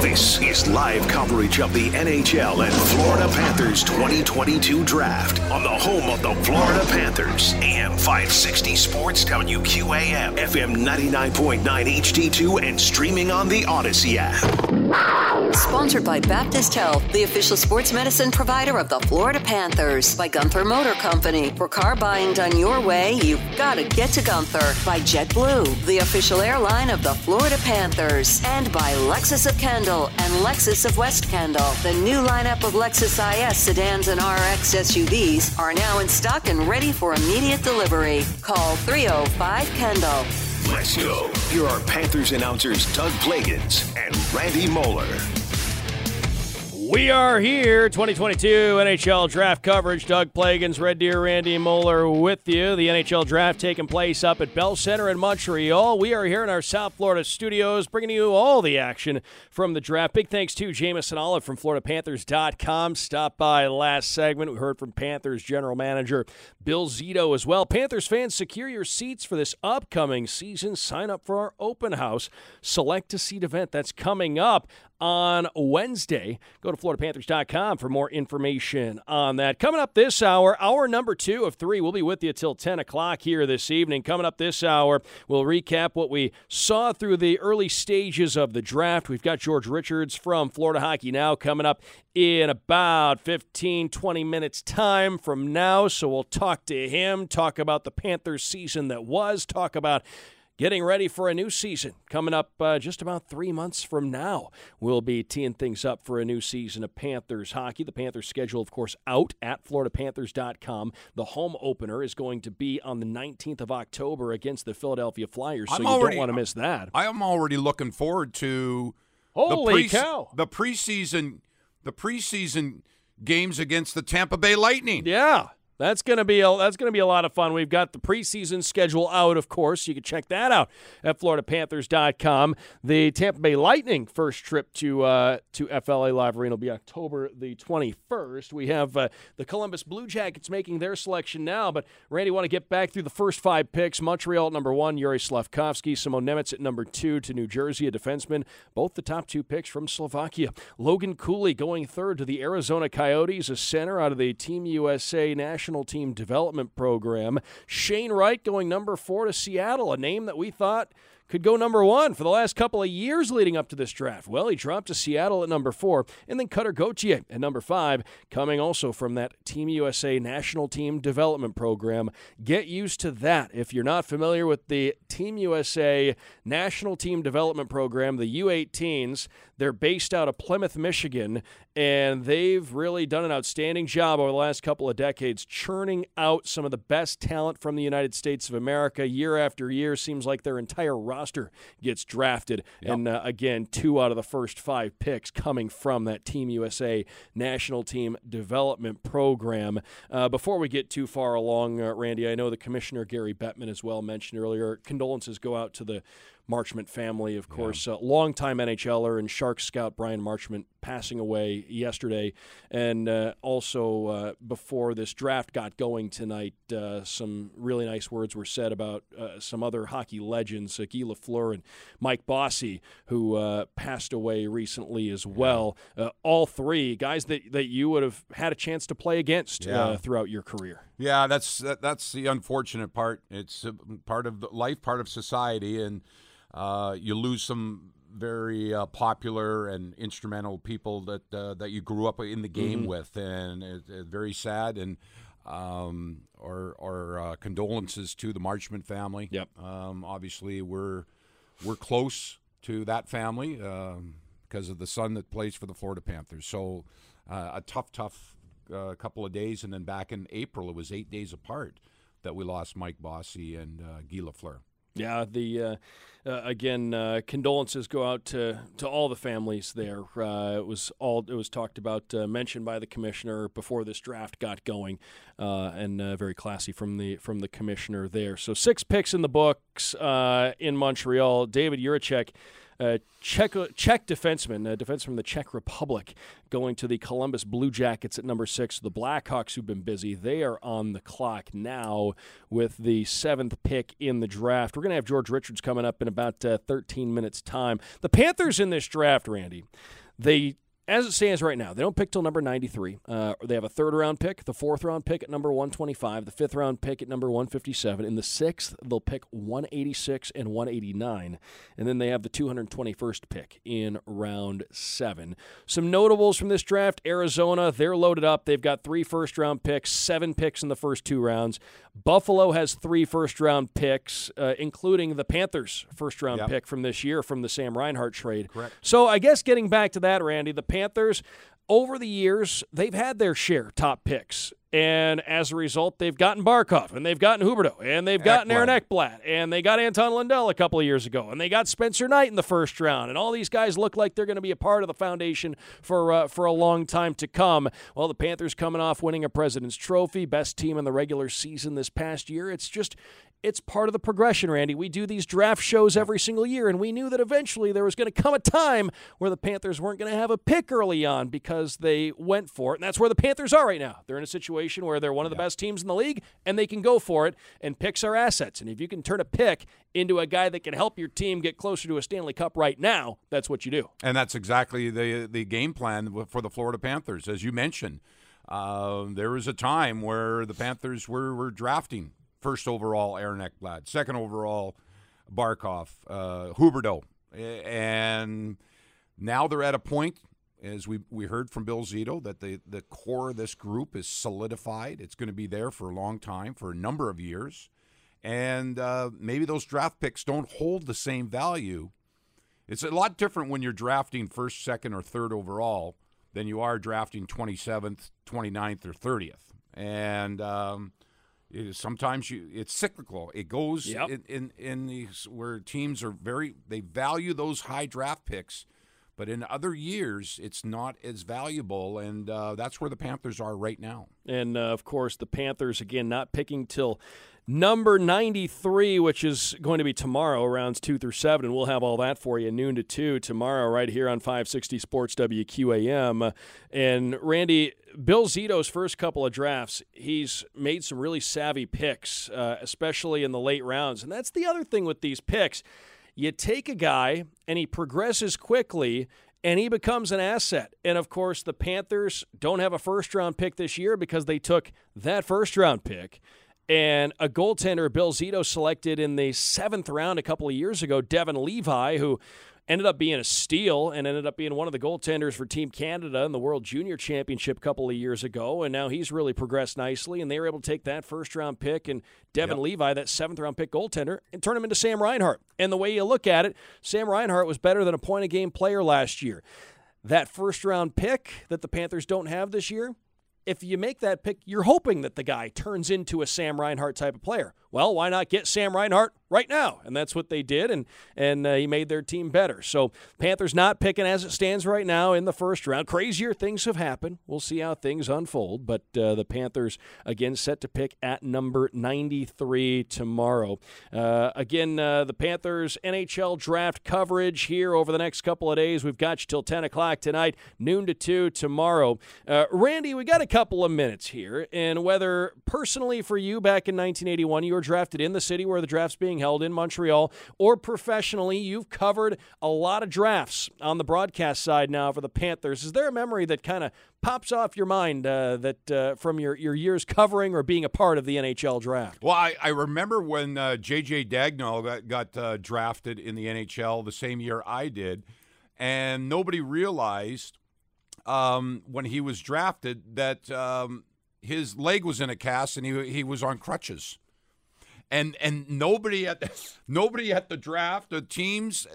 This is live coverage of the NHL and Florida Panthers 2022 draft on the home of the Florida Panthers. AM 560 Sports WQAM, FM 99.9 HD2, and streaming on the Audacy app. Sponsored by Baptist Health, the official sports medicine provider of the Florida Panthers. By Gunther Motor Company. For car buying done your way, you've got to get to Gunther. By JetBlue, the official airline of the Florida Panthers. And by Lexus of Kendall and Lexus of West Kendall. The new lineup of Lexus IS sedans and RX SUVs are now in stock and ready for immediate delivery. Call 305 Kendall. Let's go. Here are Panthers announcers Doug Plagens and Randy Moeller. We are here, 2022 NHL draft coverage. Doug Plagens, Red Deer, Randy Moeller with you. The NHL draft taking place up at Bell Center in Montreal. We are here in our South Florida studios, bringing you all the action from the draft. Big thanks to Jameson Olive from FloridaPanthers.com. Stop by last segment. We heard from Panthers general manager Bill Zito as well. Panthers fans, secure your seats for this upcoming season. Sign up for our open house select a seat event that's coming up on Wednesday. Go to FloridaPanthers.com for more information on that. Coming up this hour, hour number two of three, we'll be with you till 10 o'clock here this evening. Coming up this hour, we'll recap what we saw through the early stages of the draft. We've got George Richards from Florida Hockey Now coming up in about 15, 20 minutes' time from now. So we'll talk to him, talk about the Panthers season that was, talk about getting ready for a new season coming up uh, just about three months from now. We'll be teeing things up for a new season of Panthers hockey. The Panthers schedule, of course, out at FloridaPanthers.com. The home opener is going to be on the 19th of October against the Philadelphia Flyers, so I'm you already- don't want to miss that. I am already looking forward to Holy the cow! the preseason the preseason games against the Tampa Bay Lightning. Yeah. That's gonna be a that's gonna be a lot of fun. We've got the preseason schedule out, of course. You can check that out at FloridaPanthers.com. The Tampa Bay Lightning first trip to uh, to FLA Live Arena will be October the 21st. We have uh, the Columbus Blue Jackets making their selection now, but Randy, want to get back through the first five picks. Montreal at number one, Yuri Slafkovsky, Simon Nemec at number two to New Jersey, a defenseman. Both the top two picks from Slovakia. Logan Cooley going third to the Arizona Coyotes, a center out of the Team USA National Team Development Program. Shane Wright going number four to Seattle, a name that we thought could go number one for the last couple of years leading up to this draft. Well, he dropped to Seattle at number four, and then Cutter Gauthier at number five, coming also from that Team USA National Team Development Program. Get used to that. If you're not familiar with the Team USA National Team Development Program, the U18s, they're based out of Plymouth, Michigan, and they've really done an outstanding job over the last couple of decades churning out some of the best talent from the United States of America year after year. Seems like their entire roster gets drafted. And uh, again, two out of the first five picks coming from that Team USA National Team Development Program. Uh, before we get too far along, uh, Randy, I know the Commissioner Gary Bettman as well mentioned earlier. Condolences go out to the Marchment family, of course. Uh, longtime NHLer and Shark scout Bryan Marchment passing away yesterday, and uh, also uh, before this draft got going tonight, uh, some really nice words were said about uh, some other hockey legends, uh, Guy Lafleur and Mike Bossy, who uh, passed away recently as well. all three guys that, that you would have had a chance to play against Yeah. throughout your career. Yeah, that's that, that's the unfortunate part. It's part of the life, part of society, and uh, you lose some very uh, popular and instrumental people that uh, that you grew up in the game with, and it's it's very sad. And um, our our uh, condolences to the Marchment family. Yep. Um, obviously, we're we're close to that family um, because of the son that plays for the Florida Panthers. So uh, a tough, tough uh, couple of days, and then back in April, it was eight days apart that we lost Mike Bossy and uh, Guy Lafleur. Yeah, the uh, uh, again uh, condolences go out to, to all the families there. Uh, it was all it was talked about, uh, mentioned by the commissioner before this draft got going, uh, and very classy from the from the commissioner there. So six picks in the books in Montreal. David Jiricek. Uh, Czech, Czech defenseman, a defense from the Czech Republic, going to the Columbus Blue Jackets at number six. The Blackhawks, who've been busy, they are on the clock now with the seventh pick in the draft. We're going to have George Richards coming up in about uh, 13 minutes' time. The Panthers in this draft, Randy, they as it stands right now, they don't pick till number 93. Uh, they have a third round pick, the fourth round pick at number 125, the fifth round pick at number 157. In the sixth, they'll pick 186 and 189. And then they have the 221st pick in round seven. Some notables from this draft Arizona, they're loaded up. They've got three first round picks, seven picks in the first two rounds. Buffalo has three first round picks, uh, including the Panthers' first round Yep. pick from this year from the Sam Reinhart trade. Correct. So I guess getting back to that, Randy, the Panthers over the years they've had their share top picks, and as a result, they've gotten Barkov and they've gotten Huberdeau and they've gotten Aaron Ekblad and they got Anton Lundell a couple of years ago and they got Spencer Knight in the first round, and all these guys look like they're going to be a part of the foundation for uh, for a long time to come. Well, the Panthers coming off winning a President's Trophy, best team in the regular season this past year. It's just it's part of the progression, Randy. We do these draft shows every single year, and we knew that eventually there was going to come a time where the Panthers weren't going to have a pick early on because they went for it. And that's where the Panthers are right now. They're in a situation where they're one of the best teams in the league, and they can go for it, and picks are assets. And if you can turn a pick into a guy that can help your team get closer to a Stanley Cup right now, that's what you do. And that's exactly the the game plan for the Florida Panthers, as you mentioned. Uh, there was a time where the Panthers were, were drafting first overall Aaron Ekblad, second overall Barkov, uh, Huberdeau, and now they're at a point, as we we heard from Bill Zito, that the the core of this group is solidified. It's going to be there for a long time, for a number of years, and uh, maybe those draft picks don't hold the same value. It's a lot different when you're drafting first, second, or third overall than you are drafting 27th, 29th, or 30th. And um, Uh, sometimes you it's cyclical. It goes Yep. in, in in these where teams are very they value those high draft picks, but in other years it's not as valuable, and uh, that's where the Panthers are right now. And uh, of course, the Panthers, again, not picking till number 93, which is going to be tomorrow, rounds two through seven. And we'll have all that for you noon to two tomorrow, right here on 560 Sports WQAM. And Randy, Bill Zito's first couple of drafts, he's made some really savvy picks, uh, especially in the late rounds. And that's the other thing with these picks. You take a guy and he progresses quickly and he becomes an asset. And of course, the Panthers don't have a first round pick this year because they took that first round pick. And a goaltender, Bill Zito, selected in the seventh round a couple of years ago, Devon Levi, who ended up being a steal and ended up being one of the goaltenders for Team Canada in the World Junior Championship a couple of years ago. And now he's really progressed nicely. And they were able to take that first round pick and Devon Levi, that seventh round pick goaltender, and turn him into Sam Reinhart. And the way you look at it, Sam Reinhart was better than a point a game player last year. That first round pick that the Panthers don't have this year, if you make that pick, you're hoping that the guy turns into a Sam Reinhart type of player. Well, why not get Sam Reinhart right now? And that's what they did, and and uh, he made their team better. So Panthers not picking as it stands right now in the first round. Crazier things have happened. We'll see how things unfold. But uh, the Panthers again set to pick at number 93 tomorrow. Uh, again, uh, the Panthers NHL draft coverage here over the next couple of days. We've got you till 10 o'clock tonight, noon to 2 tomorrow. Uh, Randy, we got a couple of minutes here, and whether personally for you back in 1981 you drafted in the city where the draft's being held in Montreal, or professionally you've covered a lot of drafts on the broadcast side now for the Panthers. Is there a memory that kind of pops off your mind uh, that uh, from your, your years covering or being a part of the NHL draft? Well, I, I remember when uh, J.J. Daigneault got, got uh, drafted in the NHL the same year I did, and nobody realized um, when he was drafted that um, his leg was in a cast and he, he was on crutches. And and nobody at the, nobody at the draft, the teams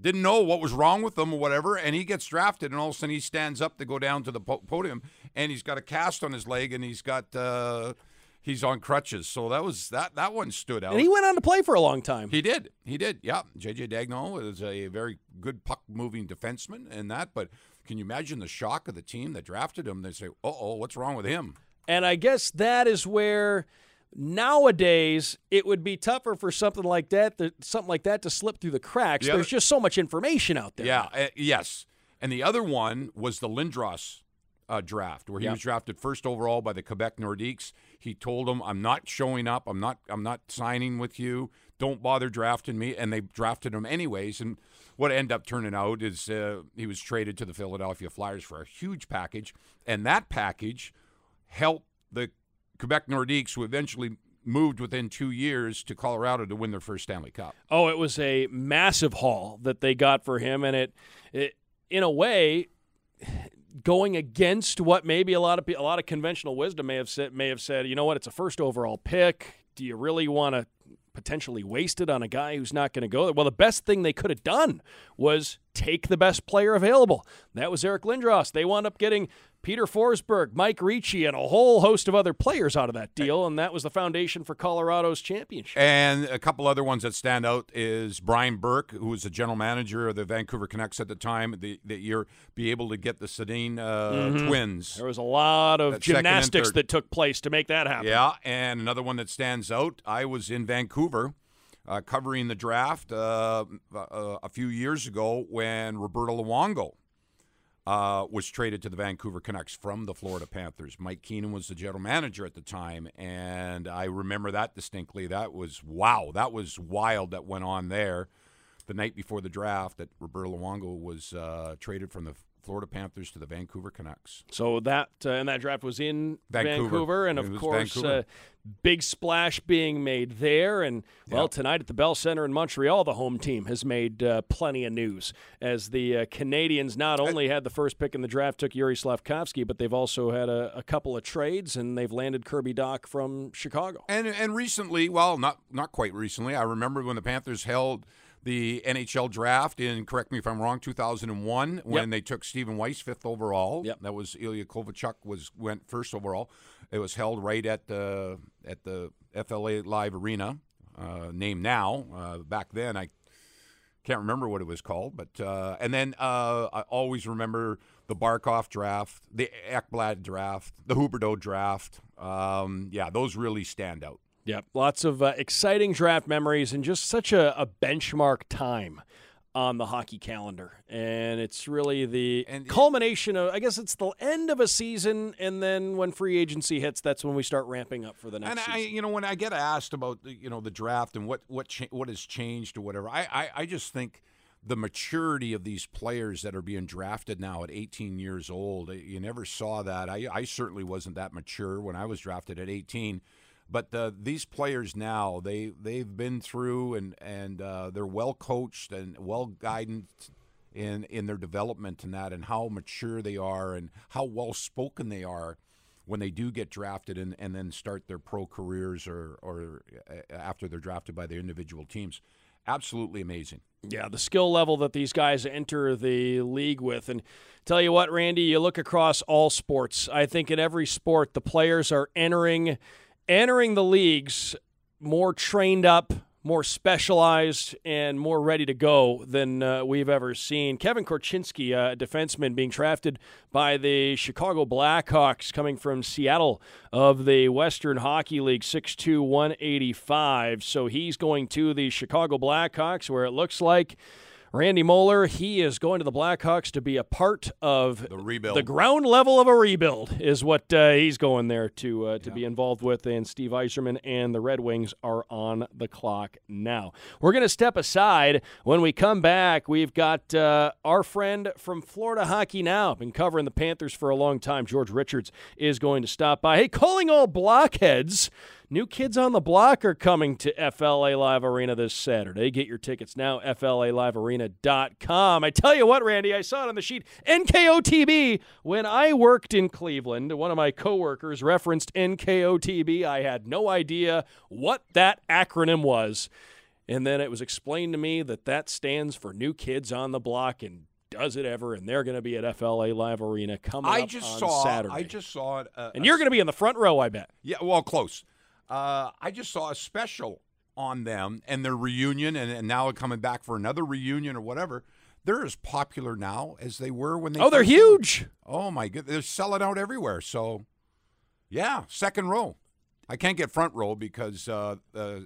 didn't know what was wrong with him or whatever, and he gets drafted, and all of a sudden he stands up to go down to the podium, and he's got a cast on his leg, and he's got uh, he's on crutches. So that was that that one stood out. And he went on to play for a long time. He did, he did. Yeah, JJ Daigneault is a very good puck moving defenseman, and that. But can you imagine the shock of the team that drafted him? They say, "Uh oh, what's wrong with him?" And I guess that is where nowadays it would be tougher for something like that, something like that to slip through the cracks. The There's just so much information out there. Yeah, uh, yes. And the other one was the Lindros uh, draft, where he yep. was drafted first overall by the Quebec Nordiques. He told them, "I'm not showing up. I'm not. I'm not signing with you. Don't bother drafting me." And they drafted him anyways. And what ended up turning out is uh, he was traded to the Philadelphia Flyers for a huge package, and that package helped the Quebec Nordiques, who eventually moved within two years to Colorado to win their first Stanley Cup. Oh, it was a massive haul that they got for him, and it, it in a way, going against what maybe a lot of a lot of conventional wisdom may have said may have said. You know what? It's a first overall pick. Do you really want to potentially waste it on a guy who's not going to go there? Well, the best thing they could have done was take the best player available. That was Eric Lindros. They wound up getting Peter Forsberg, Mike Ricci, and a whole host of other players out of that deal, and that was the foundation for Colorado's championship. And a couple other ones that stand out is Brian Burke, who was the general manager of the Vancouver Canucks at the time, the, that year, be able to get the Sedin uh, mm-hmm. twins. There was a lot of gymnastics that took place to make that happen. Yeah, and another one that stands out, I was in Vancouver. Uh, covering the draft uh, uh a few years ago when Roberto Luongo uh, was traded to the Vancouver Canucks from the Florida Panthers. Mike Keenan was the general manager at the time, and I remember that distinctly. That was wow, that was wild that went on there the night before the draft that Roberto Luongo was uh, traded from the Florida Panthers to the Vancouver Canucks. So that uh, and that draft was in Vancouver, Vancouver and of course, uh, big splash being made there. And well, yep. tonight at the Bell Center in Montreal, the home team has made uh, plenty of news as the uh, Canadiens not only had the first pick in the draft, took Yuri Slafkovsky, but they've also had a, a, couple of trades and they've landed Kirby Dach from Chicago. And and recently, well, not not quite recently. I remember when the Panthers held the NHL draft in, correct me if I'm wrong, 2001 when yep. they took Stephen Weiss fifth overall. Yep. That was Ilya Kovalchuk was went first overall. It was held right at the at the FLA Live Arena, uh, named now. Uh, back then, I can't remember what it was called, but uh, and then uh, I always remember the Barkov draft, the Ekblad draft, the Huberdeau draft. Um, yeah, those really stand out. Yep, lots of uh, exciting draft memories and just such a, a, benchmark time on the hockey calendar. And it's really the and culmination of, I guess it's the end of a season, and then when free agency hits, that's when we start ramping up for the next. And season. I, you know, when I get asked about you know the draft and what what cha- what has changed or whatever, I, I I just think the maturity of these players that are being drafted now at 18 years old. You never saw that. I, I certainly wasn't that mature when I was drafted at 18. But uh, these players now, they they've been through and and uh, they're well coached and well guided in in their development and that, and how mature they are and how well spoken they are when they do get drafted and, and then start their pro careers or or uh, after they're drafted by their individual teams. Absolutely amazing. Yeah, the skill level that these guys enter the league with. And tell you what, Randy, you look across all sports. I think in every sport, the players are entering entering the leagues more trained up, more specialized, and more ready to go than uh, we've ever seen. Kevin Korchinski, a defenseman being drafted by the Chicago Blackhawks, coming from Seattle of the Western Hockey League, 6'2, 185. So he's going to the Chicago Blackhawks, where it looks like Randy Moeller, he is going to the Blackhawks to be a part of The rebuild. The ground level of a rebuild is what uh, he's going there to uh, to be involved with. And Steve Yzerman and the Red Wings are on the clock now. We're going to step aside. When we come back, we've got uh, our friend from Florida Hockey Now, been covering the Panthers for a long time. George Richards is going to stop by. Hey, calling all blockheads. New Kids on the Block are coming to FLA Live Arena this Saturday. Get your tickets now, FLALiveArena.com. I tell you what, Randy, I saw it on the sheet. NKOTB. When I worked in Cleveland, one of my coworkers referenced NKOTB. I had no idea what that acronym was. And then it was explained to me that that stands for New Kids on the Block and does it ever. And they're going to be at FLA Live Arena coming I up just on saw. Saturday. I just saw it. Uh, and you're going to be in the front row, I bet. Yeah, well, close. Uh, I just saw a special on them and their reunion, and, and now they're coming back for another reunion or whatever. They're as popular now as they were when they. Oh, they're huge. Oh my god, they're selling out everywhere. So, yeah, second row. I can't get front row because uh, uh,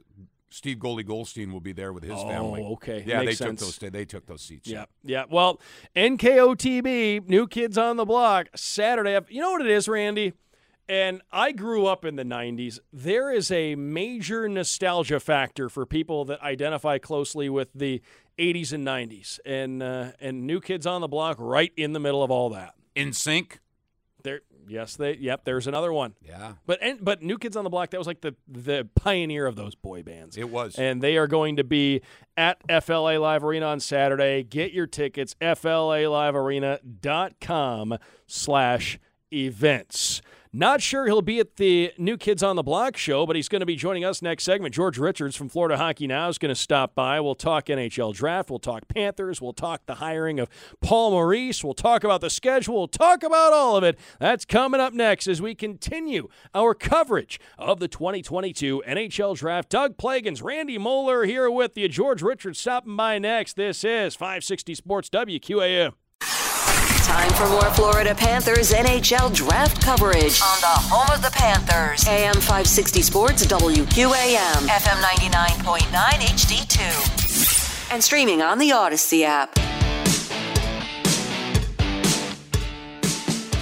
Steve Goldie Goldstein will be there with his Oh, family. okay. Yeah, Makes they sense. took those. They took those seats. Yeah, yeah. Well, NKOTB, New Kids on the Block, Saturday. You know what it is, Randy? And I grew up in the 90s. There is a major nostalgia factor for people that identify closely with the 80s and 90s. And uh, and New Kids on the Block right in the middle of all that. NSYNC. There yes, they yep, there's another one. Yeah, But and, but New Kids on the Block that was like the the pioneer of those boy bands. it was. And they are going to be at FLA Live Arena on Saturday. Get your tickets, FLALiveArena.com slash events. Not sure he'll be at the New Kids on the Block show, but he's going to be joining us next segment. George Richards from Florida Hockey Now is going to stop by. We'll talk NHL draft. We'll talk Panthers. We'll talk the hiring of Paul Maurice. We'll talk about the schedule. We'll talk about all of it. That's coming up next as we continue our coverage of the 2022 NHL draft. Doug Plagens, Randy Moeller here with you. George Richards stopping by next. This is 560 Sports WQAM. Time for more Florida Panthers NHL draft coverage on the home of the Panthers. AM 560 Sports WQAM, FM 99.9 HD2. And streaming on the Audacy app.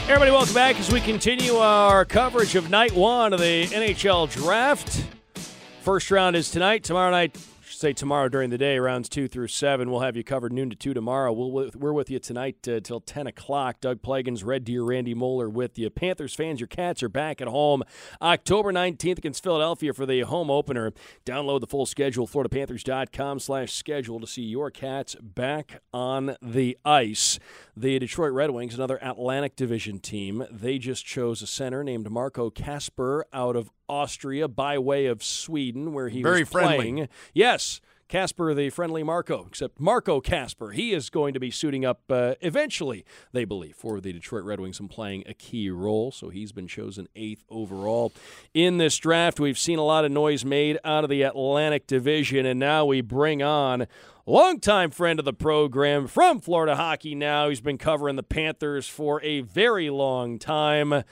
Everybody, welcome back as we continue our coverage of night one of the NHL draft. First round is tonight. Tomorrow night, say tomorrow during the day, rounds two through seven. We'll have you covered noon to two tomorrow. We'll, we're with you tonight uh, till 10 o'clock. Doug Plagens, Red Deer, Randy Moeller with you. Panthers fans, your Cats are back at home October 19th against Philadelphia for the home opener. Download the full schedule, floridapanthers.com slash schedule to see your Cats back on the ice. The Detroit Red Wings, another Atlantic Division team, they just chose a center named Marco Kasper out of Austria by way of Sweden, where he Very was friendly. playing. Yes. Casper, the friendly Marco, except Marco Casper. He is going to be suiting up uh, eventually, they believe, for the Detroit Red Wings and playing a key role. So he's been chosen eighth overall in this draft. We've seen a lot of noise made out of the Atlantic Division, and now we bring on longtime friend of the program from Florida Hockey Now. He's been covering the Panthers for a very long time.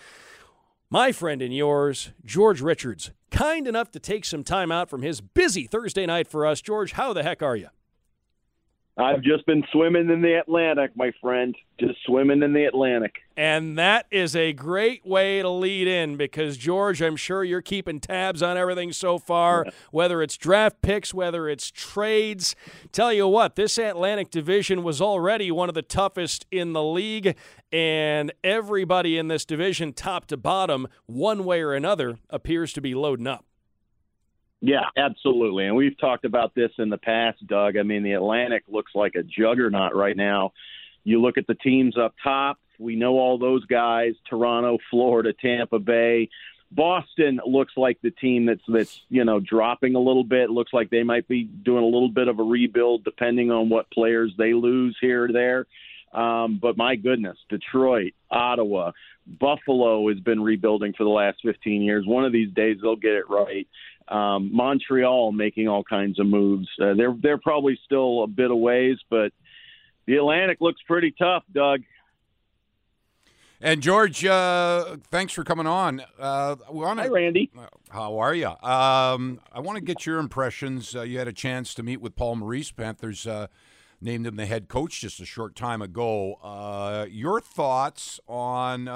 My friend and yours, George Richards, kind enough to take some time out from his busy Thursday night for us. George, how the heck are you? I've just been swimming in the Atlantic, my friend. Just swimming in the Atlantic. And that is a great way to lead in because, George, I'm sure you're keeping tabs on everything so far, whether it's draft picks, whether it's trades. Tell you what, this Atlantic division was already one of the toughest in the league, and everybody in this division, top to bottom, one way or another, appears to be loading up. Yeah, absolutely. And we've talked about this in the past, Doug. I mean, the Atlantic looks like a juggernaut right now. You look at the teams up top, we know all those guys Toronto, Florida, Tampa Bay. Boston looks like the team that's that's you know dropping a little bit. Looks like they might be doing a little bit of a rebuild depending on what players they lose here or there. Um, but my goodness, Detroit, Ottawa, Buffalo has been rebuilding for the last 15 years. One of these days they'll get it right. Um, Montreal making all kinds of moves. Uh, they're they're probably still a bit of ways, but the Atlantic looks pretty tough, Doug. And George, uh, thanks for coming on. Uh, wanna, Hi, Randy. Uh, how are you? Um, I want to get your impressions. Uh, you had a chance to meet with Paul Maurice. Panthers uh, named him the head coach just a short time ago. Uh, your thoughts on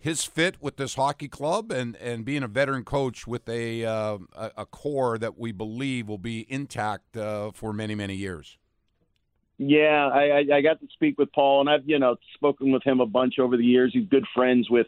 his fit with this hockey club and, and being a veteran coach with a, a, a core that we believe will be intact for many, many years? Yeah, I, I got to speak with Paul, and I've you know spoken with him a bunch over the years. He's good friends with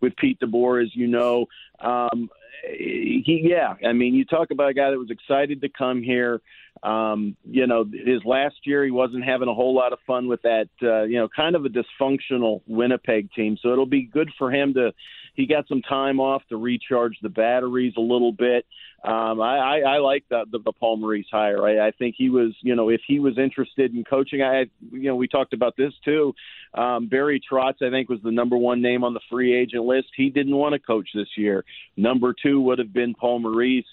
with Pete DeBoer, as you know. Um, he, yeah, I mean, you talk about a guy that was excited to come here. Um, you know, his last year he wasn't having a whole lot of fun with that. Uh, you know, kind of a dysfunctional Winnipeg team. So it'll be good for him to. He got some time off to recharge the batteries a little bit. Um, I, I, I like the, the, the Paul Maurice hire. I, I think he was, you know, if he was interested in coaching, I, you know, we talked about this too. Um, Barry Trotz, I think, was the number one name on the free agent list. He didn't want to coach this year. Number two would have been Paul Maurice.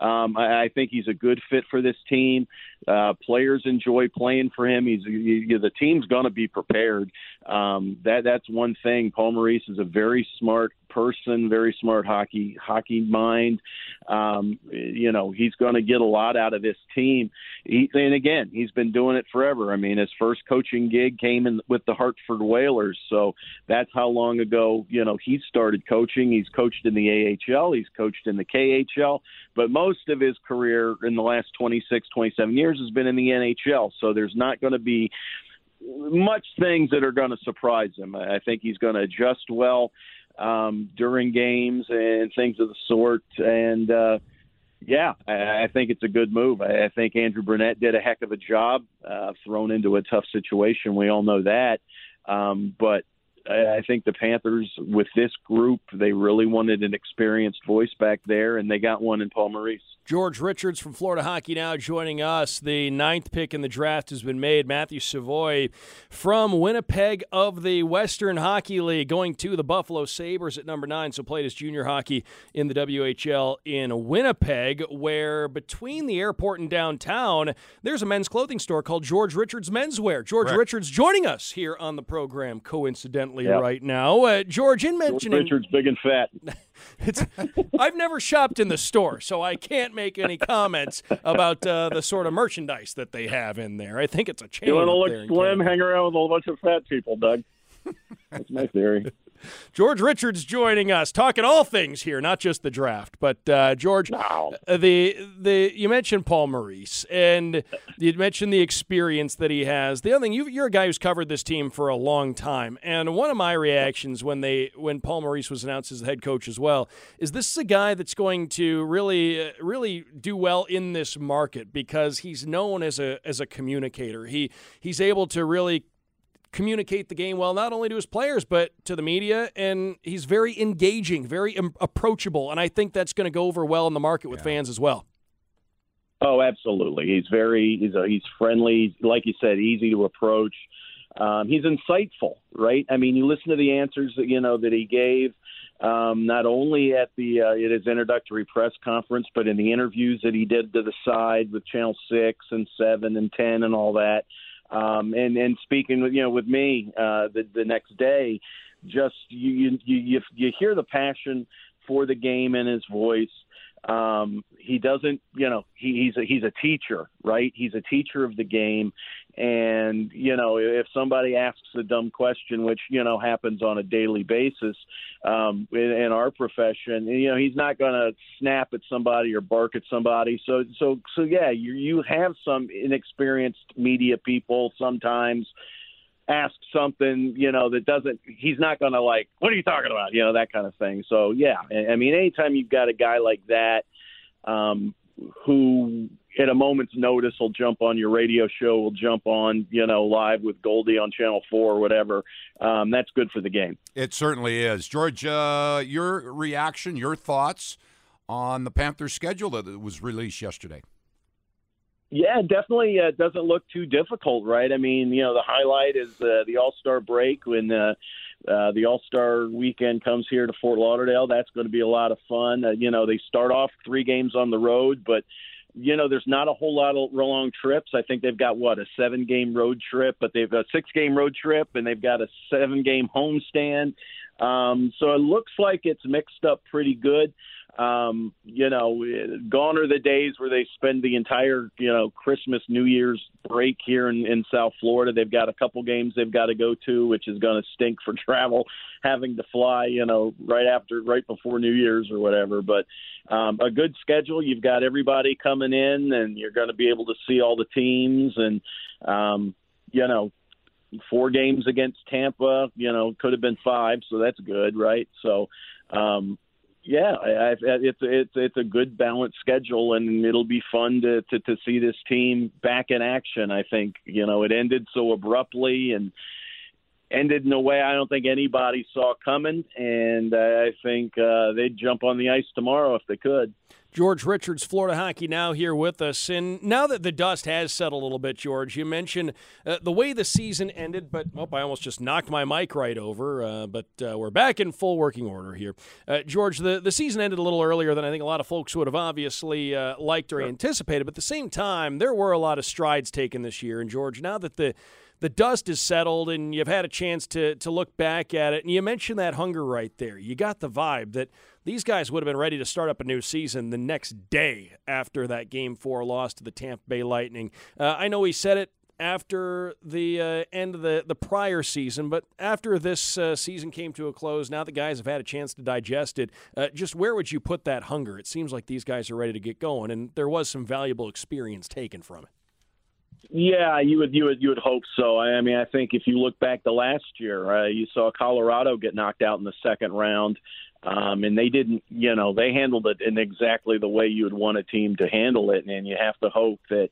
Um, I, I think he's a good fit for this team. Uh, players enjoy playing for him. He's you, the team's going to be prepared. Um, that that's one thing. Paul Maurice is a very smart person, very smart hockey hockey mind. Um, you know, he's going to get a lot out of this team. He, and again, he's been doing it forever. I mean, his first coaching gig came in with the Hartford Whalers, so that's how long ago you know he started coaching. He's coached in the AHL, he's coached in the KHL, but most of his career in the last 26, 27 years has been in the NHL. So there's not going to be much things that are going to surprise him. I think he's going to adjust well um, during games and things of the sort. And uh, yeah, I, I think it's a good move. I, I think Andrew Brunette did a heck of a job, uh, thrown into a tough situation. We all know that. Um, but I think the Panthers, with this group, they really wanted an experienced voice back there, and they got one in Paul Maurice. George Richards from Florida Hockey Now joining us. The ninth pick in the draft has been made. Matthew Savoie from Winnipeg of the Western Hockey League going to the Buffalo Sabres at number nine. So played his junior hockey in the WHL in Winnipeg, where between the airport and downtown, there's a men's clothing store called George Richards Menswear. George Correct. Richards joining us here on the program, coincidentally, yep. right now. Uh, George, in mentioning. Richards, big and fat. It's I've never shopped in the store, so I can't make any comments about uh, the sort of merchandise that they have in there. I think it's a chain. You want to look slim, hang around with a whole bunch of fat people, Doug. That's my theory. George Richards joining us, talking all things here, not just the draft. But uh, George, no. Uh, the the you mentioned Paul Maurice, and you mentioned the experience that he has. The other thing, you, are a guy who's covered this team for a long time, and one of my reactions when they when Paul Maurice was announced as the head coach as well is this is a guy that's going to really uh, really do well in this market because he's known as a as a communicator. He he's able to really communicate the game well, not only to his players, but to the media. And he's very engaging, very Im- approachable. And I think that's going to go over well in the market with yeah. fans as well. Oh, absolutely. He's very he's a, he's friendly, like you said, easy to approach. Um, he's insightful, right? I mean, you listen to the answers that you know that he gave, um, not only at the uh, at his introductory press conference, but in the interviews that he did to the side with Channel Six and Seven and Ten and all that. Um, and and speaking with you know with me uh, the the next day, just you you you you hear the passion for the game in his voice. Um, he doesn't, you know, he, he's a, he's a teacher, right? He's a teacher of the game, and you know, if somebody asks a dumb question, which you know happens on a daily basis um, in, in our profession, you know, he's not going to snap at somebody or bark at somebody. So, so, so, yeah, you you have some inexperienced media people sometimes ask something, you know, that doesn't, he's not going to like, what are you talking about? You know, that kind of thing. So, yeah, I mean, anytime you've got a guy like that, um, who at a moment's notice will jump on your radio show, will jump on, you know, live with Goldie on Channel 4 or whatever, um, that's good for the game. It certainly is. George, uh, your reaction, your thoughts on the Panthers schedule that was released yesterday? Yeah, definitely uh, doesn't look too difficult, right? I mean, you know, the highlight is uh, the All Star break when uh, uh, the All Star weekend comes here to Fort Lauderdale. That's going to be a lot of fun. Uh, you know, they start off three games on the road, but you know, there's not a whole lot of long trips. I think they've got what a seven game road trip, but they've got a six game road trip, and they've got a seven game homestand. Um, so it looks like it's mixed up pretty good. Um, you know, gone are the days where they spend the entire, you know, Christmas, New Year's break here in, in South Florida. They've got a couple games they've got to go to, which is going to stink for travel, having to fly, you know, right after, right before New Year's or whatever. But um, a good schedule. You've got everybody coming in, and you're going to be able to see all the teams, and um, you know, four games against Tampa. You know, could have been five, so that's good, right? So. Um, yeah, I, I, it's it's it's a good balanced schedule, and it'll be fun to, to to see this team back in action. I think you know it ended so abruptly and ended in a way I don't think anybody saw coming, and I think uh, they'd jump on the ice tomorrow if they could. George Richards, Florida Hockey Now, here with us. And now that the dust has settled a little bit, George, you mentioned uh, the way the season ended, but oh, I almost just knocked my mic right over. Uh, but uh, we're back in full working order here. Uh, George, the, the season ended a little earlier than I think a lot of folks would have obviously uh, liked or anticipated. But at the same time, there were a lot of strides taken this year. And, George, now that the the dust is settled and you've had a chance to to look back at it and you mentioned that hunger right there you got the vibe that these guys would have been ready to start up a new season the next day after that game four loss to the tampa bay lightning uh, i know he said it after the uh, end of the, the prior season, but after this uh, season came to a close, now the guys have had a chance to digest it. Uh, just where would you put that hunger? It seems like these guys are ready to get going, and there was some valuable experience taken from it. Yeah, you would you would you would hope so. I mean, I think if you look back to last year, uh, you saw Colorado get knocked out in the second round, um, and they didn't. You know, they handled it in exactly the way you would want a team to handle it, and you have to hope that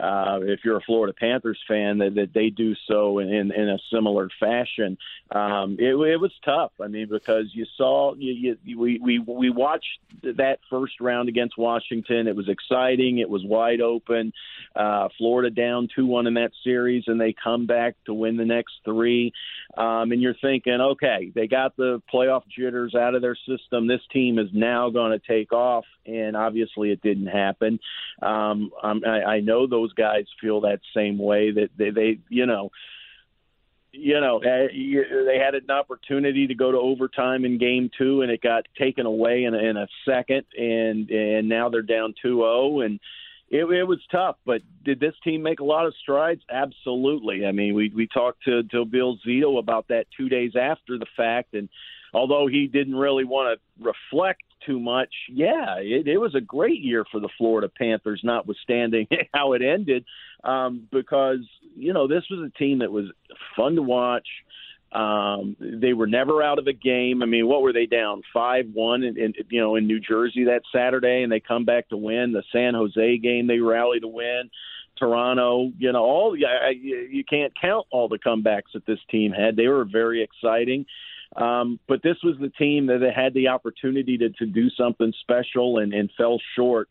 uh, if you're a Florida Panthers fan, that, that they do so in, in a similar fashion. Um, it, it was tough. I mean, because you saw you, you, we we we watched that first round against Washington. It was exciting. It was wide open. Uh, Florida down two one in that series, and they come back to win the next three. Um, and you're thinking, okay, they got the playoff jitters out of their system. This team is now going to take off, and obviously it didn't happen. Um, I, I know those those guys feel that same way that they, they you know you know eh, they had an opportunity to go to overtime in game two and it got taken away in a, in a second and and now they're down 2-0 and it, it was tough but did this team make a lot of strides? Absolutely. I mean we we talked to to bill zito about that two days after the fact and although he didn't really want to reflect too much. Yeah, it, it was a great year for the Florida Panthers, notwithstanding how it ended, um, because you know this was a team that was fun to watch. Um, they were never out of a game. I mean, what were they down five one in, in you know in New Jersey that Saturday, and they come back to win the San Jose game. They rally to win. Toronto, you know, all you can't count all the comebacks that this team had. They were very exciting. Um, but this was the team that had the opportunity to, to do something special and, and fell short.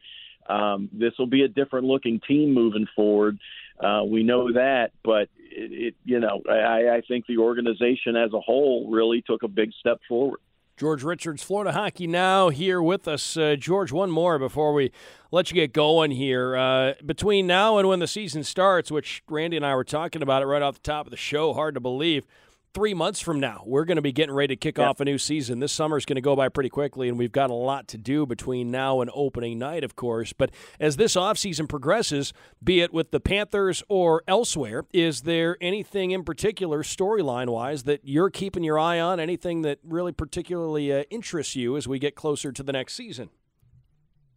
Um, this will be a different looking team moving forward. Uh, we know that, but it, it you know, I, I think the organization as a whole really took a big step forward. George Richards, Florida Hockey Now, here with us. Uh, George, one more before we let you get going here. Uh, between now and when the season starts, which Randy and I were talking about it right off the top of the show, hard to believe three months from now, we're going to be getting ready to kick off a new season. This summer is going to go by pretty quickly, and we've got a lot to do between now and opening night, of course. But as this offseason progresses, be it with the Panthers or elsewhere, is there anything in particular, storyline wise, that you're keeping your eye on? Anything that really particularly uh, interests you as we get closer to the next season?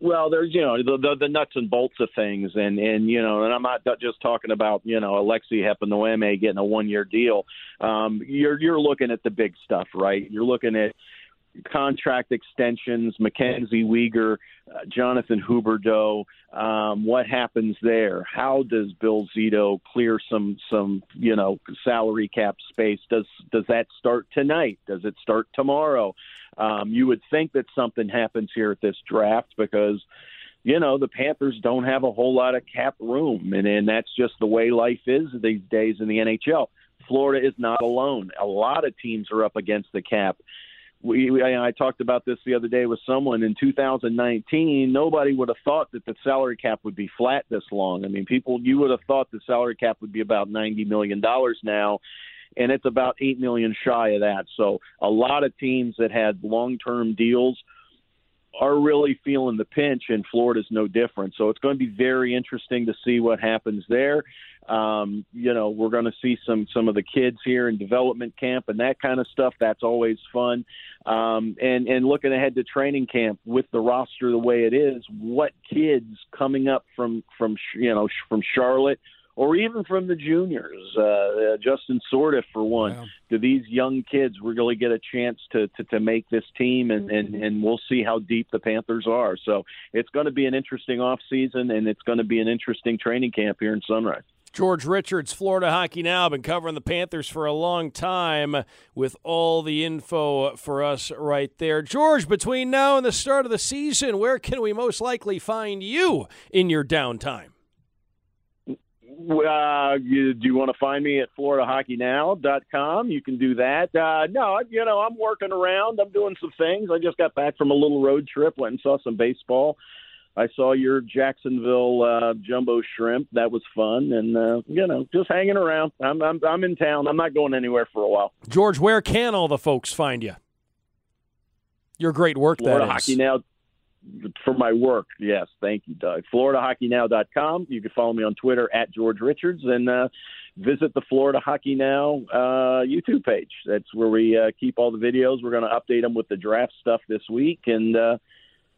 Well, there's you know the, the the nuts and bolts of things, and and you know, and I'm not just talking about you know Aleksi Heponiemi getting a one year deal. Um, you're you're looking at the big stuff, right? You're looking at contract extensions, Mackenzie Weegar, uh, Jonathan Huberdeau. Um, what happens there? How does Bill Zito clear some some you know salary cap space? Does does that start tonight? Does it start tomorrow? Um, you would think that something happens here at this draft because you know, the Panthers don't have a whole lot of cap room, and, and that's just the way life is these days in the NHL. Florida is not alone. A lot of teams are up against the cap. We, we I talked about this the other day with someone in 2019. Nobody would have thought that the salary cap would be flat this long. I mean, people you would have thought the salary cap would be about 90 million dollars now, and it's about eight million shy of that. So a lot of teams that had long-term deals are really feeling the pinch, and Florida's no different. So it's going to be very interesting to see what happens there. Um, you know, we're going to see some some of the kids here in development camp and that kind of stuff. That's always fun. Um, and and looking ahead to training camp with the roster the way it is, what kids coming up from from you know from Charlotte or even from the juniors, uh, uh, Justin Sourdif for one. Wow. Do these young kids really get a chance to, to, to make this team? And, and, and we'll see how deep the Panthers are. So it's going to be an interesting off season, and it's going to be an interesting training camp here in Sunrise. George Richards, Florida Hockey Now, been covering the Panthers for a long time with all the info for us right there. George, between now and the start of the season, where can we most likely find you in your downtime? Uh, you, do you want to find me at FloridaHockeyNow.com? You can do that. Uh, no, you know, I'm working around. I'm doing some things. I just got back from a little road trip, went and saw some baseball. I saw your Jacksonville uh, jumbo shrimp. That was fun, and uh, you know, just hanging around. I'm, I'm I'm in town. I'm not going anywhere for a while. George, where can all the folks find you? Your great work. Florida that Hockey. Now for my work. Yes, thank you, Doug. FloridaHockeyNow.com. You can follow me on Twitter at George Richards and uh, visit the Florida Hockey Now uh, YouTube page. That's where we uh, keep all the videos. We're going to update them with the draft stuff this week, and uh,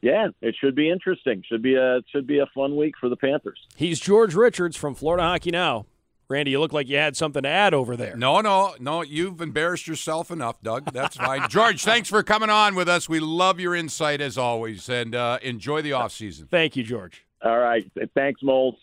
yeah, it should be interesting. Should be a should be a fun week for the Panthers. He's George Richards from Florida Hockey Now. Randy, you look like you had something to add over there. No, no, no. You've embarrassed yourself enough, Doug. That's fine. George, thanks for coming on with us. We love your insight as always, and uh, enjoy the off season. Thank you, George. All right. Thanks, Moles.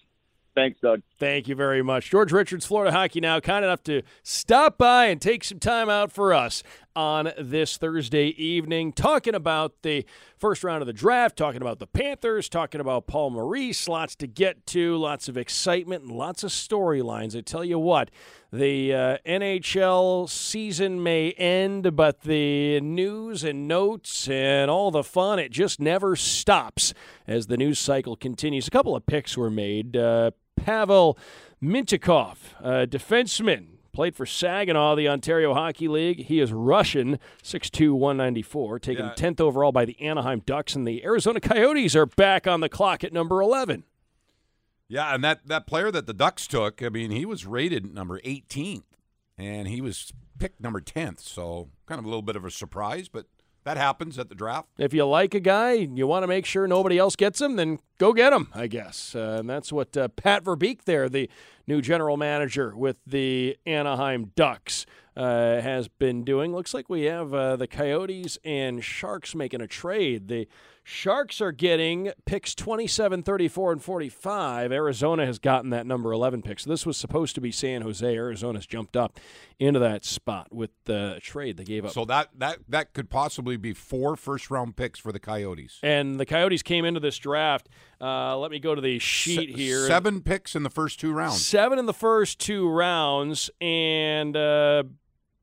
Thanks, Doug. Thank you very much. George Richards, Florida Hockey Now, kind enough to stop by and take some time out for us on this Thursday evening, talking about the first round of the draft, talking about the Panthers, talking about Paul Maurice. Lots to get to, lots of excitement, and lots of storylines. I tell you what, the uh, NHL season may end, but the news and notes and all the fun, it just never stops as the news cycle continues. A couple of picks were made. Uh, Pavel Mintyukov, a defenseman, played for Saginaw, the Ontario Hockey League. He is Russian, 6'2", 194, taken yeah. 10th overall by the Anaheim Ducks, and the Arizona Coyotes are back on the clock at number 11. Yeah, and that, that player that the Ducks took, I mean, he was rated number 18th, and he was picked number 10th, so kind of a little bit of a surprise, but – that happens at the draft. If you like a guy, and you want to make sure nobody else gets him, then go get him, I guess. Uh, and that's what uh, Pat Verbeek there, the new general manager with the Anaheim Ducks, uh, has been doing. Looks like we have uh, the Coyotes and Sharks making a trade. The Sharks are getting picks 27, 34, and 45. Arizona has gotten that number 11 pick. So this was supposed to be San Jose. Arizona's jumped up into that spot with the trade they gave up. So that that that could possibly be four first round picks for the Coyotes. And the Coyotes came into this draft. Uh, let me go to the sheet Se- here. Seven picks in the first two rounds. Seven in the first two rounds, and uh,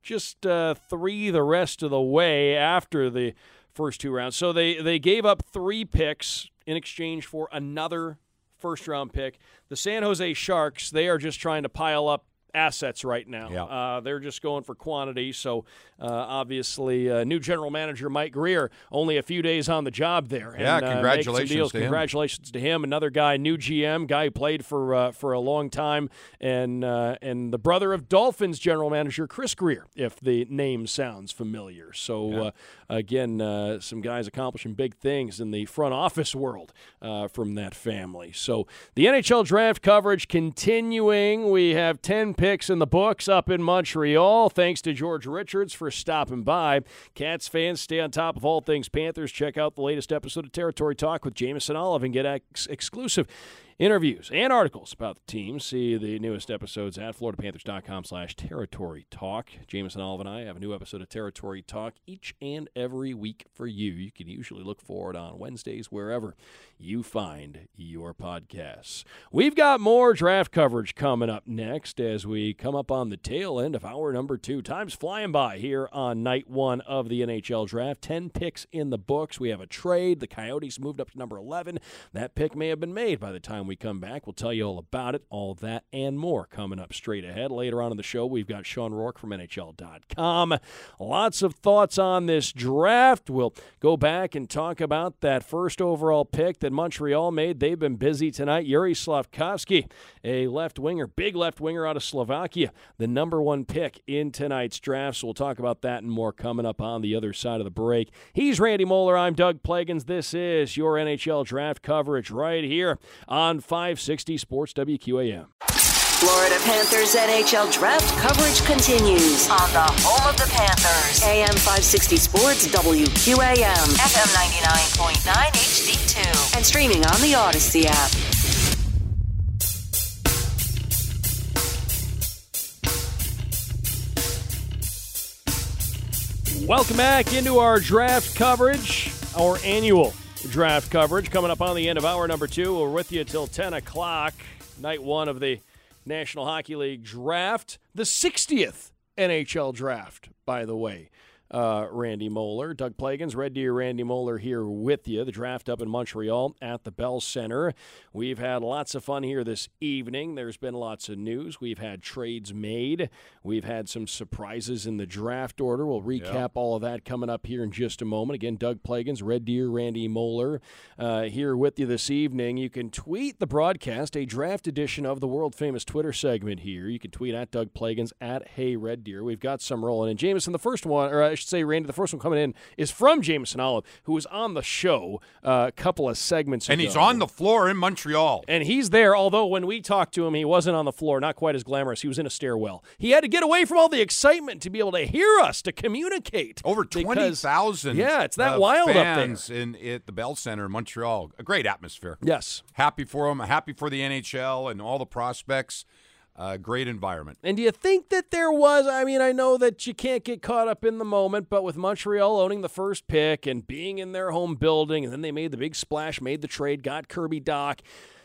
just uh, three the rest of the way after the first two rounds. So they they gave up three picks in exchange for another first round pick. The San Jose Sharks, they are just trying to pile up assets right now. Yeah. Uh, they're just going for quantity. So uh, obviously, uh, new general manager Mike Grier only a few days on the job there. Yeah, and, uh, congratulations to Congratulations him. to him. Another guy, new GM, guy who played for uh, for a long time, and uh, and the brother of Dolphins general manager Chris Grier, if the name sounds familiar. So yeah. again, some guys accomplishing big things in the front office world from that family. So the NHL draft coverage continuing. We have ten picks in the books up in Montreal. Thanks to George Richards for stopping by. Cats fans, stay on top of all things Panthers. Check out the latest episode of Territory Talk with Jameson Olive and get ex- exclusive interviews and articles about the team. See the newest episodes at floridapanthers.com slash territory talk. Jameson Olive and I have a new episode of Territory Talk each and every week for you. You can usually look for it on Wednesdays wherever you find your podcasts. We've got more draft coverage coming up next as we come up on the tail end of hour number two. Time's flying by here on night one of the NHL draft. 10 picks in the books. We have a trade. The Coyotes moved up to number 11. That pick may have been made by the time we come back. We'll tell you all about it, all that, and more coming up straight ahead. Later on in the show, we've got Shawn Roarke from NHL.com. Lots of thoughts on this draft. We'll go back and talk about that first overall pick that Montreal made. They've been busy tonight. Yuri Slafkovsky, a left winger, big left winger out of Slovakia, the number one pick in tonight's draft. So we'll talk about that and more coming up on the other side of the break. He's Randy Moeller. I'm Doug Plagens. This is your NHL draft coverage right here on 560 Sports WQAM. Florida Panthers NHL draft coverage continues on the home of the Panthers. AM 560 Sports WQAM. FM 99.9 HD2. And streaming on the Audacy app. Welcome back into our draft coverage, our annual draft coverage coming up on the end of hour number two. We're with you till 10 o'clock, night one of the National Hockey League draft, the 60th NHL draft, by the way. Uh, Randy Moeller, Doug Plagens, Red Deer Randy Moeller here with you. The draft up in Montreal at the Bell Center. We've had lots of fun here this evening. There's been lots of news. We've had trades made. We've had some surprises in the draft order. We'll recap yep. all of that coming up here in just a moment. Again, Doug Plagens, Red Deer Randy Moeller uh, here with you this evening. You can tweet the broadcast, a draft edition of the world famous Twitter segment here. You can tweet at Doug Plagens, at Hey Red Deer. We've got some rolling. And Jameson, the first one, or I should say, Randy, the first one coming in is from Jameson Olive, who was on the show uh, a couple of segments and ago. And he's on the floor in Montreal. And he's there, although when we talked to him, he wasn't on the floor, not quite as glamorous. He was in a stairwell. He had to get away from all the excitement to be able to hear us, to communicate. Over 20,000 Yeah, it's that uh, wild up there. fans in at the Bell Center in Montreal. A great atmosphere. Yes. Happy for him. Happy for the NHL and all the prospects. Uh, great environment. And do you think that there was? I mean, I know that you can't get caught up in the moment, but with Montreal owning the first pick and being in their home building, and then they made the big splash, made the trade, got Kirby Dach.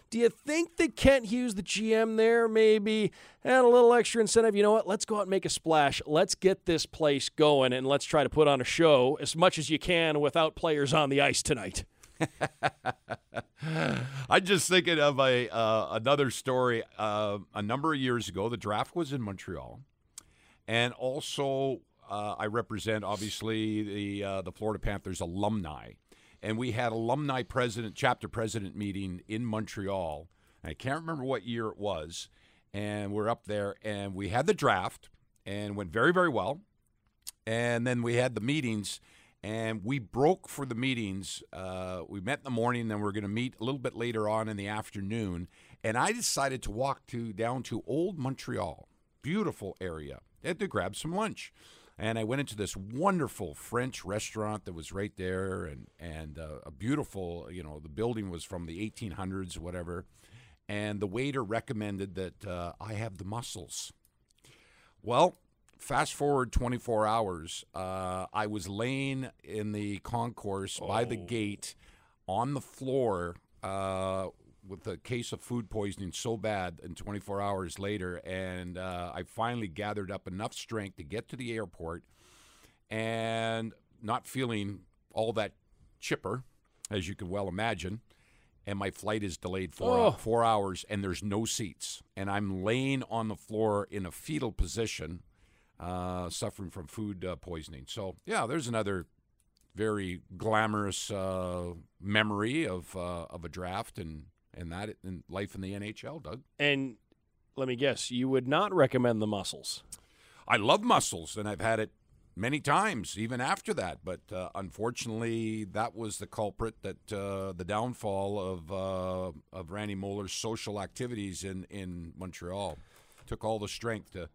Do you think that Kent Hughes, the GM there, maybe had a little extra incentive? You know what? Let's go out and make a splash. Let's get this place going, and let's try to put on a show as much as you can without players on the ice tonight. I'm just thinking of a uh, another story. Uh, a number of years ago, the draft was in Montreal, and also uh, I represent obviously the uh, the Florida Panthers alumni, and we had alumni president, chapter president meeting in Montreal. I can't remember what year it was, and we're up there, and we had the draft, and went very very well, and then we had the meetings and we broke for the meetings. Uh, we met in the morning, then we are going to meet a little bit later on in the afternoon. And I decided to walk to down to Old Montreal, beautiful area, and to grab some lunch. And I went into this wonderful French restaurant that was right there, and and uh, a beautiful, you know, the building was from the 1800s, whatever. And the waiter recommended that uh, I have the mussels. Well, fast forward 24 hours, uh, I was laying in the concourse oh. by the oh. gate on the floor uh, with a case of food poisoning so bad and 24 hours later. And uh, I finally gathered up enough strength to get to the airport and not feeling all that chipper, as you can well imagine. And my flight is delayed four, oh. four hours, and there's no seats. And I'm laying on the floor in a fetal position uh, suffering from food uh, poisoning. So, yeah, there's another very glamorous uh, memory of uh, of a draft and and that and life in the NHL, Doug. And let me guess, you would not recommend the mussels. I love mussels, and I've had it many times, even after that. But uh, unfortunately, that was the culprit that uh, the downfall of uh, of Randy Moeller's social activities in in Montreal took all the strength to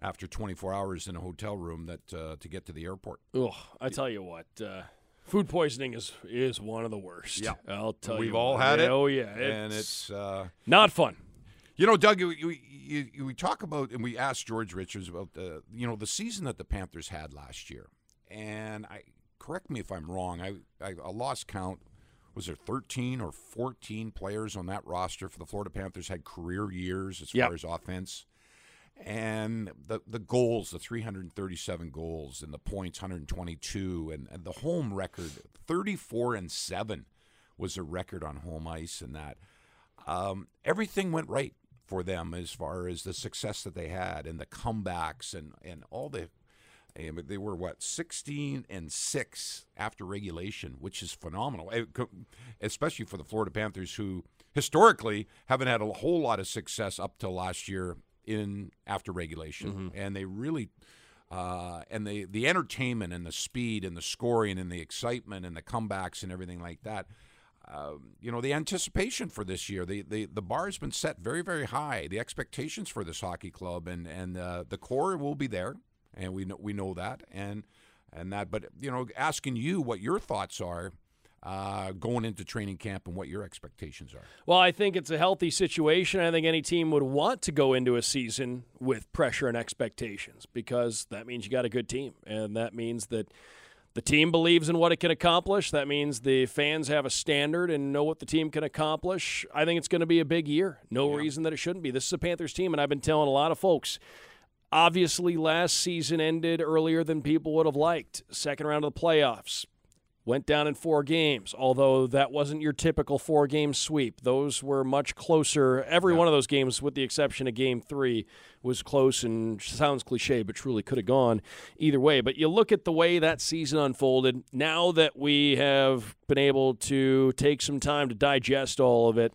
after 24 hours in a hotel room that uh, to get to the airport. Oh, I tell you what, uh, Food poisoning is is one of the worst. Yeah. I'll tell you. We've all what. had it. Oh yeah, and it's uh, not fun. You know, Doug, we, we, we talk about, and we asked George Richards about the, you know, the season that the Panthers had last year. And I correct me if I'm wrong. I, I, I lost count. Was there 13 or 14 players on that roster for the Florida Panthers had career years as Yep. far as offense? And the the goals, the 337 goals, and the points, 122, and, and the home record, 34 and seven, was a record on home ice, and that. Um, everything went right for them as far as the success that they had and the comebacks and, and all the and they were what 16 and 6 after regulation which is phenomenal. Eh, especially for the Florida Panthers who historically haven't had a whole lot of success up till last year in after regulation. And they really uh, and the the entertainment and the speed and the scoring and the excitement and the comebacks and everything like that um, you know the anticipation for this year the, the the bar has been set very very high. The expectations for this hockey club and and uh, the core will be there and we know we know that. And and that but you know asking you what your thoughts are uh, going into training camp and what your expectations are Well, I think it's a healthy situation. I think any team would want to go into a season with pressure and expectations because that means you got a good team, and that means that the team believes in what it can accomplish. That means the fans have a standard and know what the team can accomplish. I think it's going to be a big year. No reason that it shouldn't be. This is a Panthers team, and I've been telling a lot of folks. Obviously, last season ended earlier than people would have liked. Second round of the playoffs went down in four games, although that wasn't your typical four game sweep. Those were much closer. Every one of those games, with the exception of game three, was close and sounds cliche, but truly could have gone either way. But you look at the way that season unfolded, now that we have been able to take some time to digest all of it.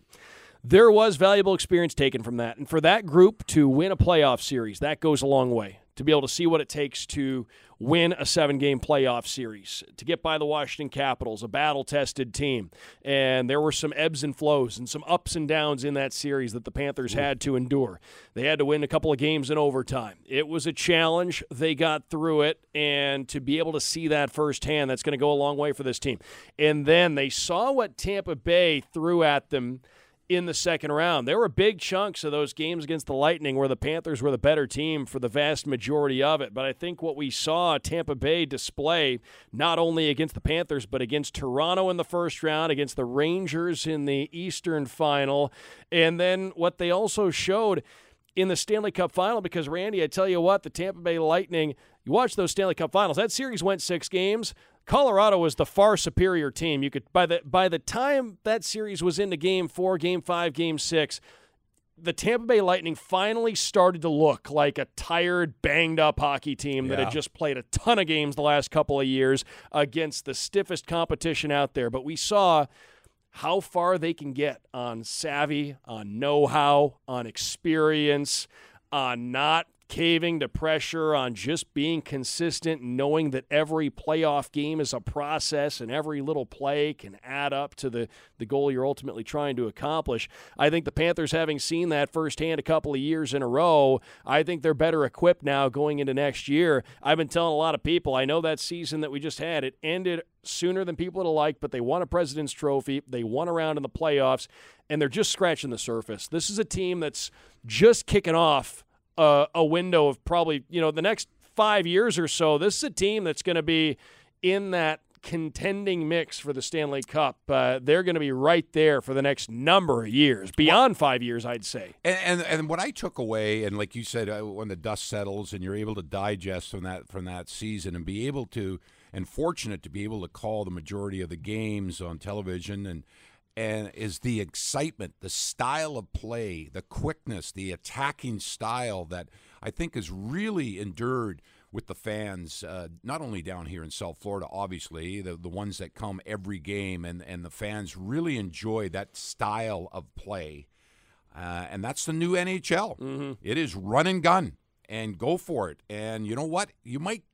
There was valuable experience taken from that. And for that group to win a playoff series, that goes a long way. To be able to see what it takes to win a seven game playoff series, to get by the Washington Capitals, a battle tested team. And there were some ebbs and flows and some ups and downs in that series that the Panthers had to endure. They had to win a couple of games in overtime. It was a challenge. They got through it. And to be able to see that firsthand, that's going to go a long way for this team. And then they saw what Tampa Bay threw at them in the second round. There were big chunks of those games against the Lightning where the Panthers were the better team for the vast majority of it. But I think what we saw Tampa Bay display, not only against the Panthers, but against Toronto in the first round, against the Rangers in the Eastern final, and then what they also showed in the Stanley Cup final, because Randy, I tell you what, the Tampa Bay Lightning, you watch those Stanley Cup finals, that series went six games. Colorado was the far superior team. You could by the by the time that series was into game four, game five, game six, the Tampa Bay Lightning finally started to look like a tired, banged up hockey team that Yeah. had just played a ton of games the last couple of years against the stiffest competition out there. But we saw how far they can get on savvy, on know how, on experience, on not caving to pressure, on just being consistent, knowing that every playoff game is a process and every little play can add up to the, the goal you're ultimately trying to accomplish. I think the Panthers, having seen that firsthand a couple of years in a row, I think they're better equipped now going into next year. I've been telling a lot of people, I know that season that we just had, it ended sooner than people would have liked, but they won a President's Trophy. They won a round in the playoffs, and they're just scratching the surface. This is a team that's just kicking off a, a window of probably, you know, the next five years or so. This is a team that's going to be in that contending mix for the Stanley Cup. Uh, they're going to be right there for the next number of years, beyond five years, I'd say. And, and and what I took away, and like you said, uh, when the dust settles and you're able to digest from that from that season and be able to, and fortunate to be able to call the majority of the games on television, and and is the excitement, the style of play, the quickness, the attacking style that I think has really endured with the fans, uh, not only down here in South Florida, obviously, the, the ones that come every game, and, and the fans really enjoy that style of play. Uh, and that's the new NHL. It is run and gun and go for it. And you know what? You might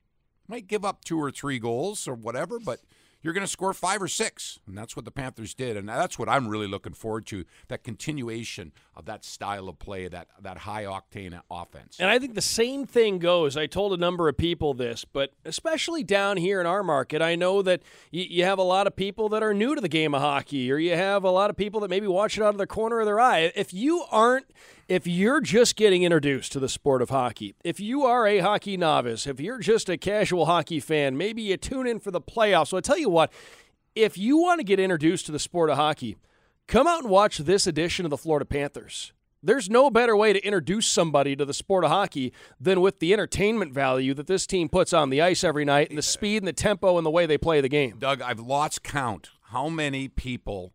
might give up two or three goals or whatever, but you're going to score five or six. And that's what the Panthers did. And that's what I'm really looking forward to that continuation of that style of play, that, that high octane offense. And I think the same thing goes. I told a number of people this, but especially down here in our market, I know that y- you have a lot of people that are new to the game of hockey, or you have a lot of people that maybe watch it out of the corner of their eye. If you aren't if you're just getting introduced to the sport of hockey, if you are a hockey novice, if you're just a casual hockey fan, maybe you tune in for the playoffs. So I tell you what, if you want to get introduced to the sport of hockey, come out and watch this edition of the Florida Panthers. There's no better way to introduce somebody to the sport of hockey than with the entertainment value that this team puts on the ice every night and the speed and the tempo and the way they play the game. Doug, I've lost count how many people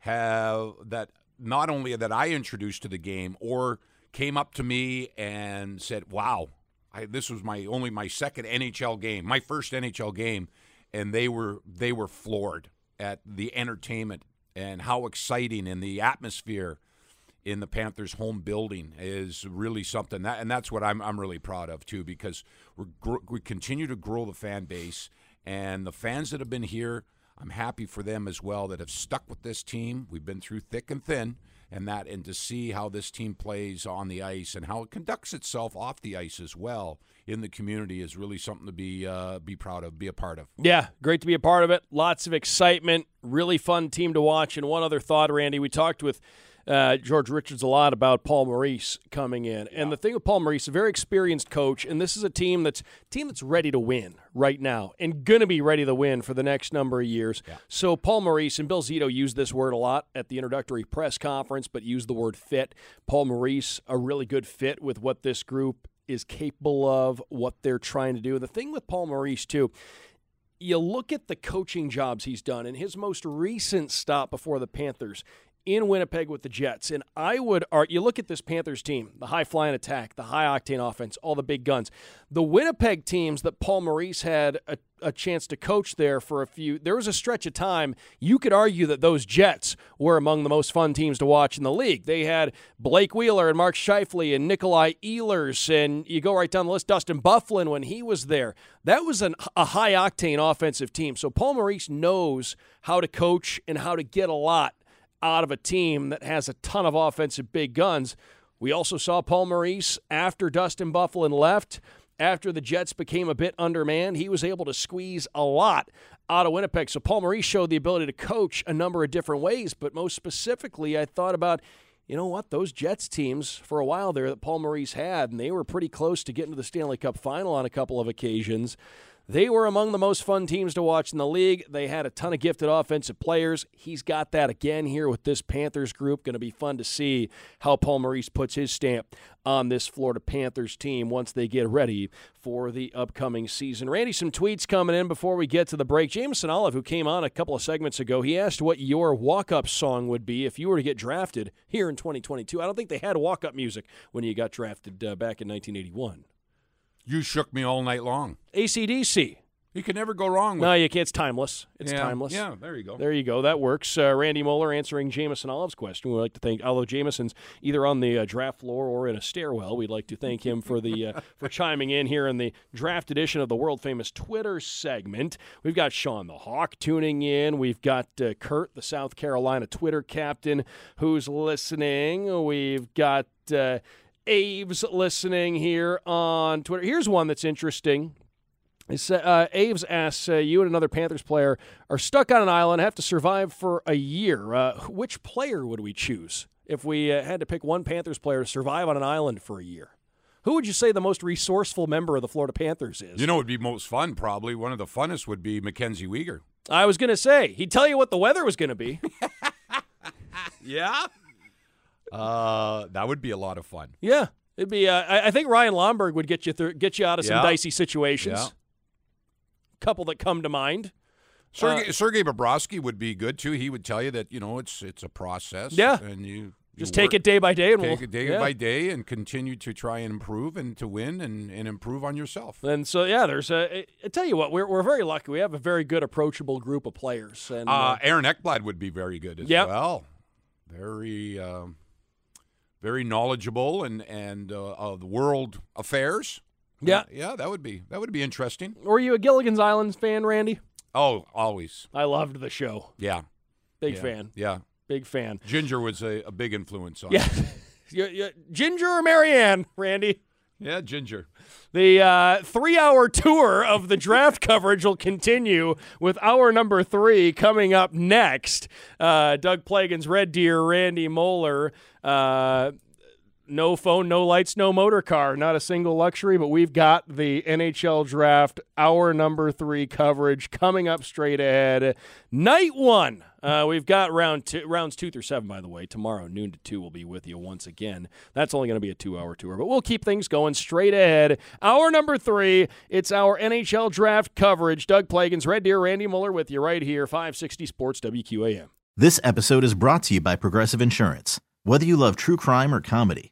have that not only that I introduced to the game or came up to me and said, "Wow, I, this was my only my second NHL game, my first NHL game," and they were they were floored at the entertainment and how exciting and the atmosphere in the Panthers' home building is really something that, and that's what I'm I'm really proud of too because we we continue to grow the fan base and the fans that have been here I'm happy for them as well that have stuck with this team. We've been through thick and thin, and that, and to see how this team plays on the ice and how it conducts itself off the ice as well in the community is really something to be uh, be proud of, be a part of. Yeah, great to be a part of it. Lots of excitement, really fun team to watch. And one other thought, Randy, we talked with uh, George Richards a lot about Paul Maurice coming in, and the thing with Paul Maurice, a very experienced coach, and this is a team that's team that's ready to win right now and gonna be ready to win for the next number of years. Yeah. So Paul Maurice and Bill Zito used this word a lot at the introductory press conference, but used the word fit. Paul Maurice, a really good fit with what this group is capable of, what they're trying to do. The thing with Paul Maurice too you look at the coaching jobs he's done in his most recent stop before the Panthers in Winnipeg with the Jets. And I would argue, you look at this Panthers team, the high flying attack, the high octane offense, all the big guns. The Winnipeg teams that Paul Maurice had a, a, chance to coach there for a few, there was a stretch of time you could argue that those Jets were among the most fun teams to watch in the league. They had Blake Wheeler and Mark Scheifele and Nikolai Ehlers, and you go right down the list, Dustin Byfuglien when he was there. That was an, a high octane offensive team. So Paul Maurice knows how to coach and how to get a lot out of a team that has a ton of offensive big guns. We also saw Paul Maurice after Dustin Byfuglien left. After the Jets became a bit undermanned, he was able to squeeze a lot out of Winnipeg. So Paul Maurice showed the ability to coach a number of different ways, but most specifically, I thought about you know what? Those Jets teams for a while there that Paul Maurice had, and they were pretty close to getting to the Stanley Cup final on a couple of occasions. They were among the most fun teams to watch in the league. They had a ton of gifted offensive players. He's got that again here with this Panthers group. Going to be fun to see how Paul Maurice puts his stamp on this Florida Panthers team once they get ready for the upcoming season. Randy, some tweets coming in before we get to the break. Jameson Olive, who came on a couple of segments ago, he asked what your walk up song would be if you were to get drafted here in 2022. I don't think they had walk up music when you got drafted uh, back in 1981. You shook me all night long. ACDC. You can never go wrong with No, you can't. It's timeless. It's yeah, timeless. Yeah, there you go. There you go. That works. Uh, Randy Moeller answering Jameson Olive's question. We'd like to thank, although Jameson's either on the uh, draft floor or in a stairwell, we'd like to thank him for the uh, for chiming in here in the draft edition of the world famous Twitter segment. We've got Sean the Hawk tuning in. We've got uh, Kurt, the South Carolina Twitter captain, who's listening. We've got. Uh, Aves listening here on Twitter. Here's one that's interesting. Uh, Aves asks, uh, you and another Panthers player are stuck on an island, have to survive for a year. Uh, which player would we choose if we uh, had to pick one Panthers player to survive on an island for a year? Who would you say the most resourceful member of the Florida Panthers is? You know, it would be most fun. Probably one of the funnest would be Mackenzie Weegar. I was going to say he'd tell you what the weather was going to be. yeah, uh, that would be a lot of fun. Yeah, it'd be. Uh, I, I, think Ryan Lomberg would get you through, get you out of some yeah. dicey situations. Yeah. Couple that come to mind. Sergey, uh, Sergey Bobrovsky would be good too. He would tell you that you know it's it's a process. Yeah, and you just take it day by day and take we'll, it day yeah. by day and continue to try and improve and to win and, and improve on yourself. And so yeah, there's a. I tell you what, we're we're very lucky. We have a very good, approachable group of players. And uh, Aaron Ekblad would be very good as yep. well. Very. Um, very knowledgeable and and uh, of world affairs. Yeah, yeah, that would be that would be interesting. Were you a Gilligan's Island fan, Randy? Oh, always. I loved the show. Yeah. Big yeah. fan. Yeah. Big fan. Ginger was a, a big influence on Yeah. it. You- you- Ginger or Mary Ann, Randy? Yeah, Ginger. The uh, three hour tour of the draft coverage will continue with hour number three coming up next. Uh, Doug Plagens, Red Deer, Randy Moeller. Uh, no phone, no lights, no motor car. Not a single luxury, but we've got the NHL draft, our number three coverage coming up straight ahead. Night one. Uh, we've got round two, rounds two through seven, by the way. Tomorrow, noon to two, we'll be with you once again. That's only going to be a two hour tour, but we'll keep things going straight ahead. Hour number three, it's our NHL draft coverage. Doug Plagens, Red Deer, Randy Moeller with you right here, 560 Sports WQAM. This episode is brought to you by Progressive Insurance. Whether you love true crime or comedy,